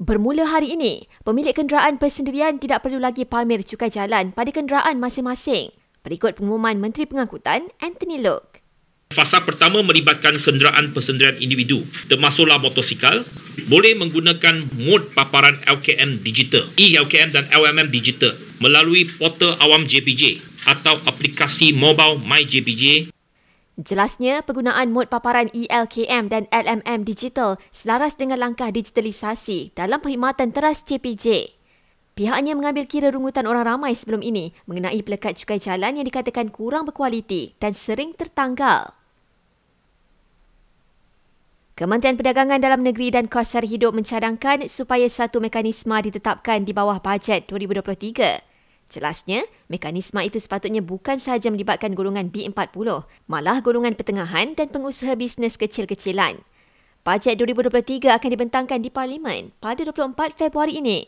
Bermula hari ini, pemilik kenderaan persendirian tidak perlu lagi pamer cukai jalan pada kenderaan masing-masing. Berikut pengumuman Menteri Pengangkutan Anthony Loke. Fasa pertama melibatkan kenderaan persendirian individu, termasuklah motosikal, boleh menggunakan mod paparan LKM digital, e-LKM dan LMM digital melalui portal awam JPJ atau aplikasi mobile MyJPJ Jelasnya, penggunaan mod paparan ELKM dan LMM digital selaras dengan langkah digitalisasi dalam perkhidmatan teras CPJ. Pihaknya mengambil kira rungutan orang ramai sebelum ini mengenai pelekat cukai jalan yang dikatakan kurang berkualiti dan sering tertanggal. Kementerian Perdagangan Dalam Negeri dan Kos Sara Hidup mencadangkan supaya satu mekanisme ditetapkan di bawah bajet 2023 Jelasnya, mekanisme itu sepatutnya bukan sahaja melibatkan golongan B40, malah golongan pertengahan dan pengusaha bisnes kecil-kecilan. Bajet 2023 akan dibentangkan di Parlimen pada 24 Februari ini.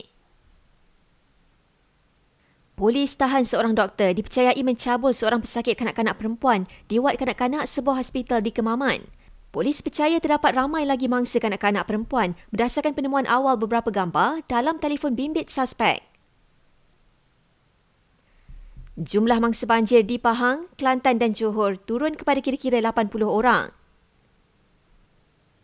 Polis tahan seorang doktor dipercayai mencabul seorang pesakit kanak-kanak perempuan di wad kanak-kanak sebuah hospital di Kemaman. Polis percaya terdapat ramai lagi mangsa kanak-kanak perempuan berdasarkan penemuan awal beberapa gambar dalam telefon bimbit suspek. Jumlah mangsa banjir di Pahang, Kelantan dan Johor turun kepada kira-kira 80 orang.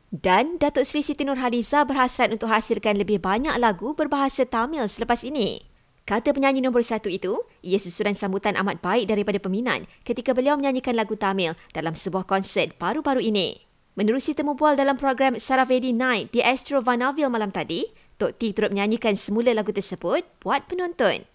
Dan Datuk Seri Siti Nurhaliza berhasrat untuk hasilkan lebih banyak lagu berbahasa Tamil selepas ini. Kata penyanyi nombor satu itu, ia susuran sambutan amat baik daripada peminat ketika beliau menyanyikan lagu Tamil dalam sebuah konsert baru-baru ini. Menerusi temu bual dalam program Saravedi Night di Astro Vanaville malam tadi, Tok T turut menyanyikan semula lagu tersebut buat penonton.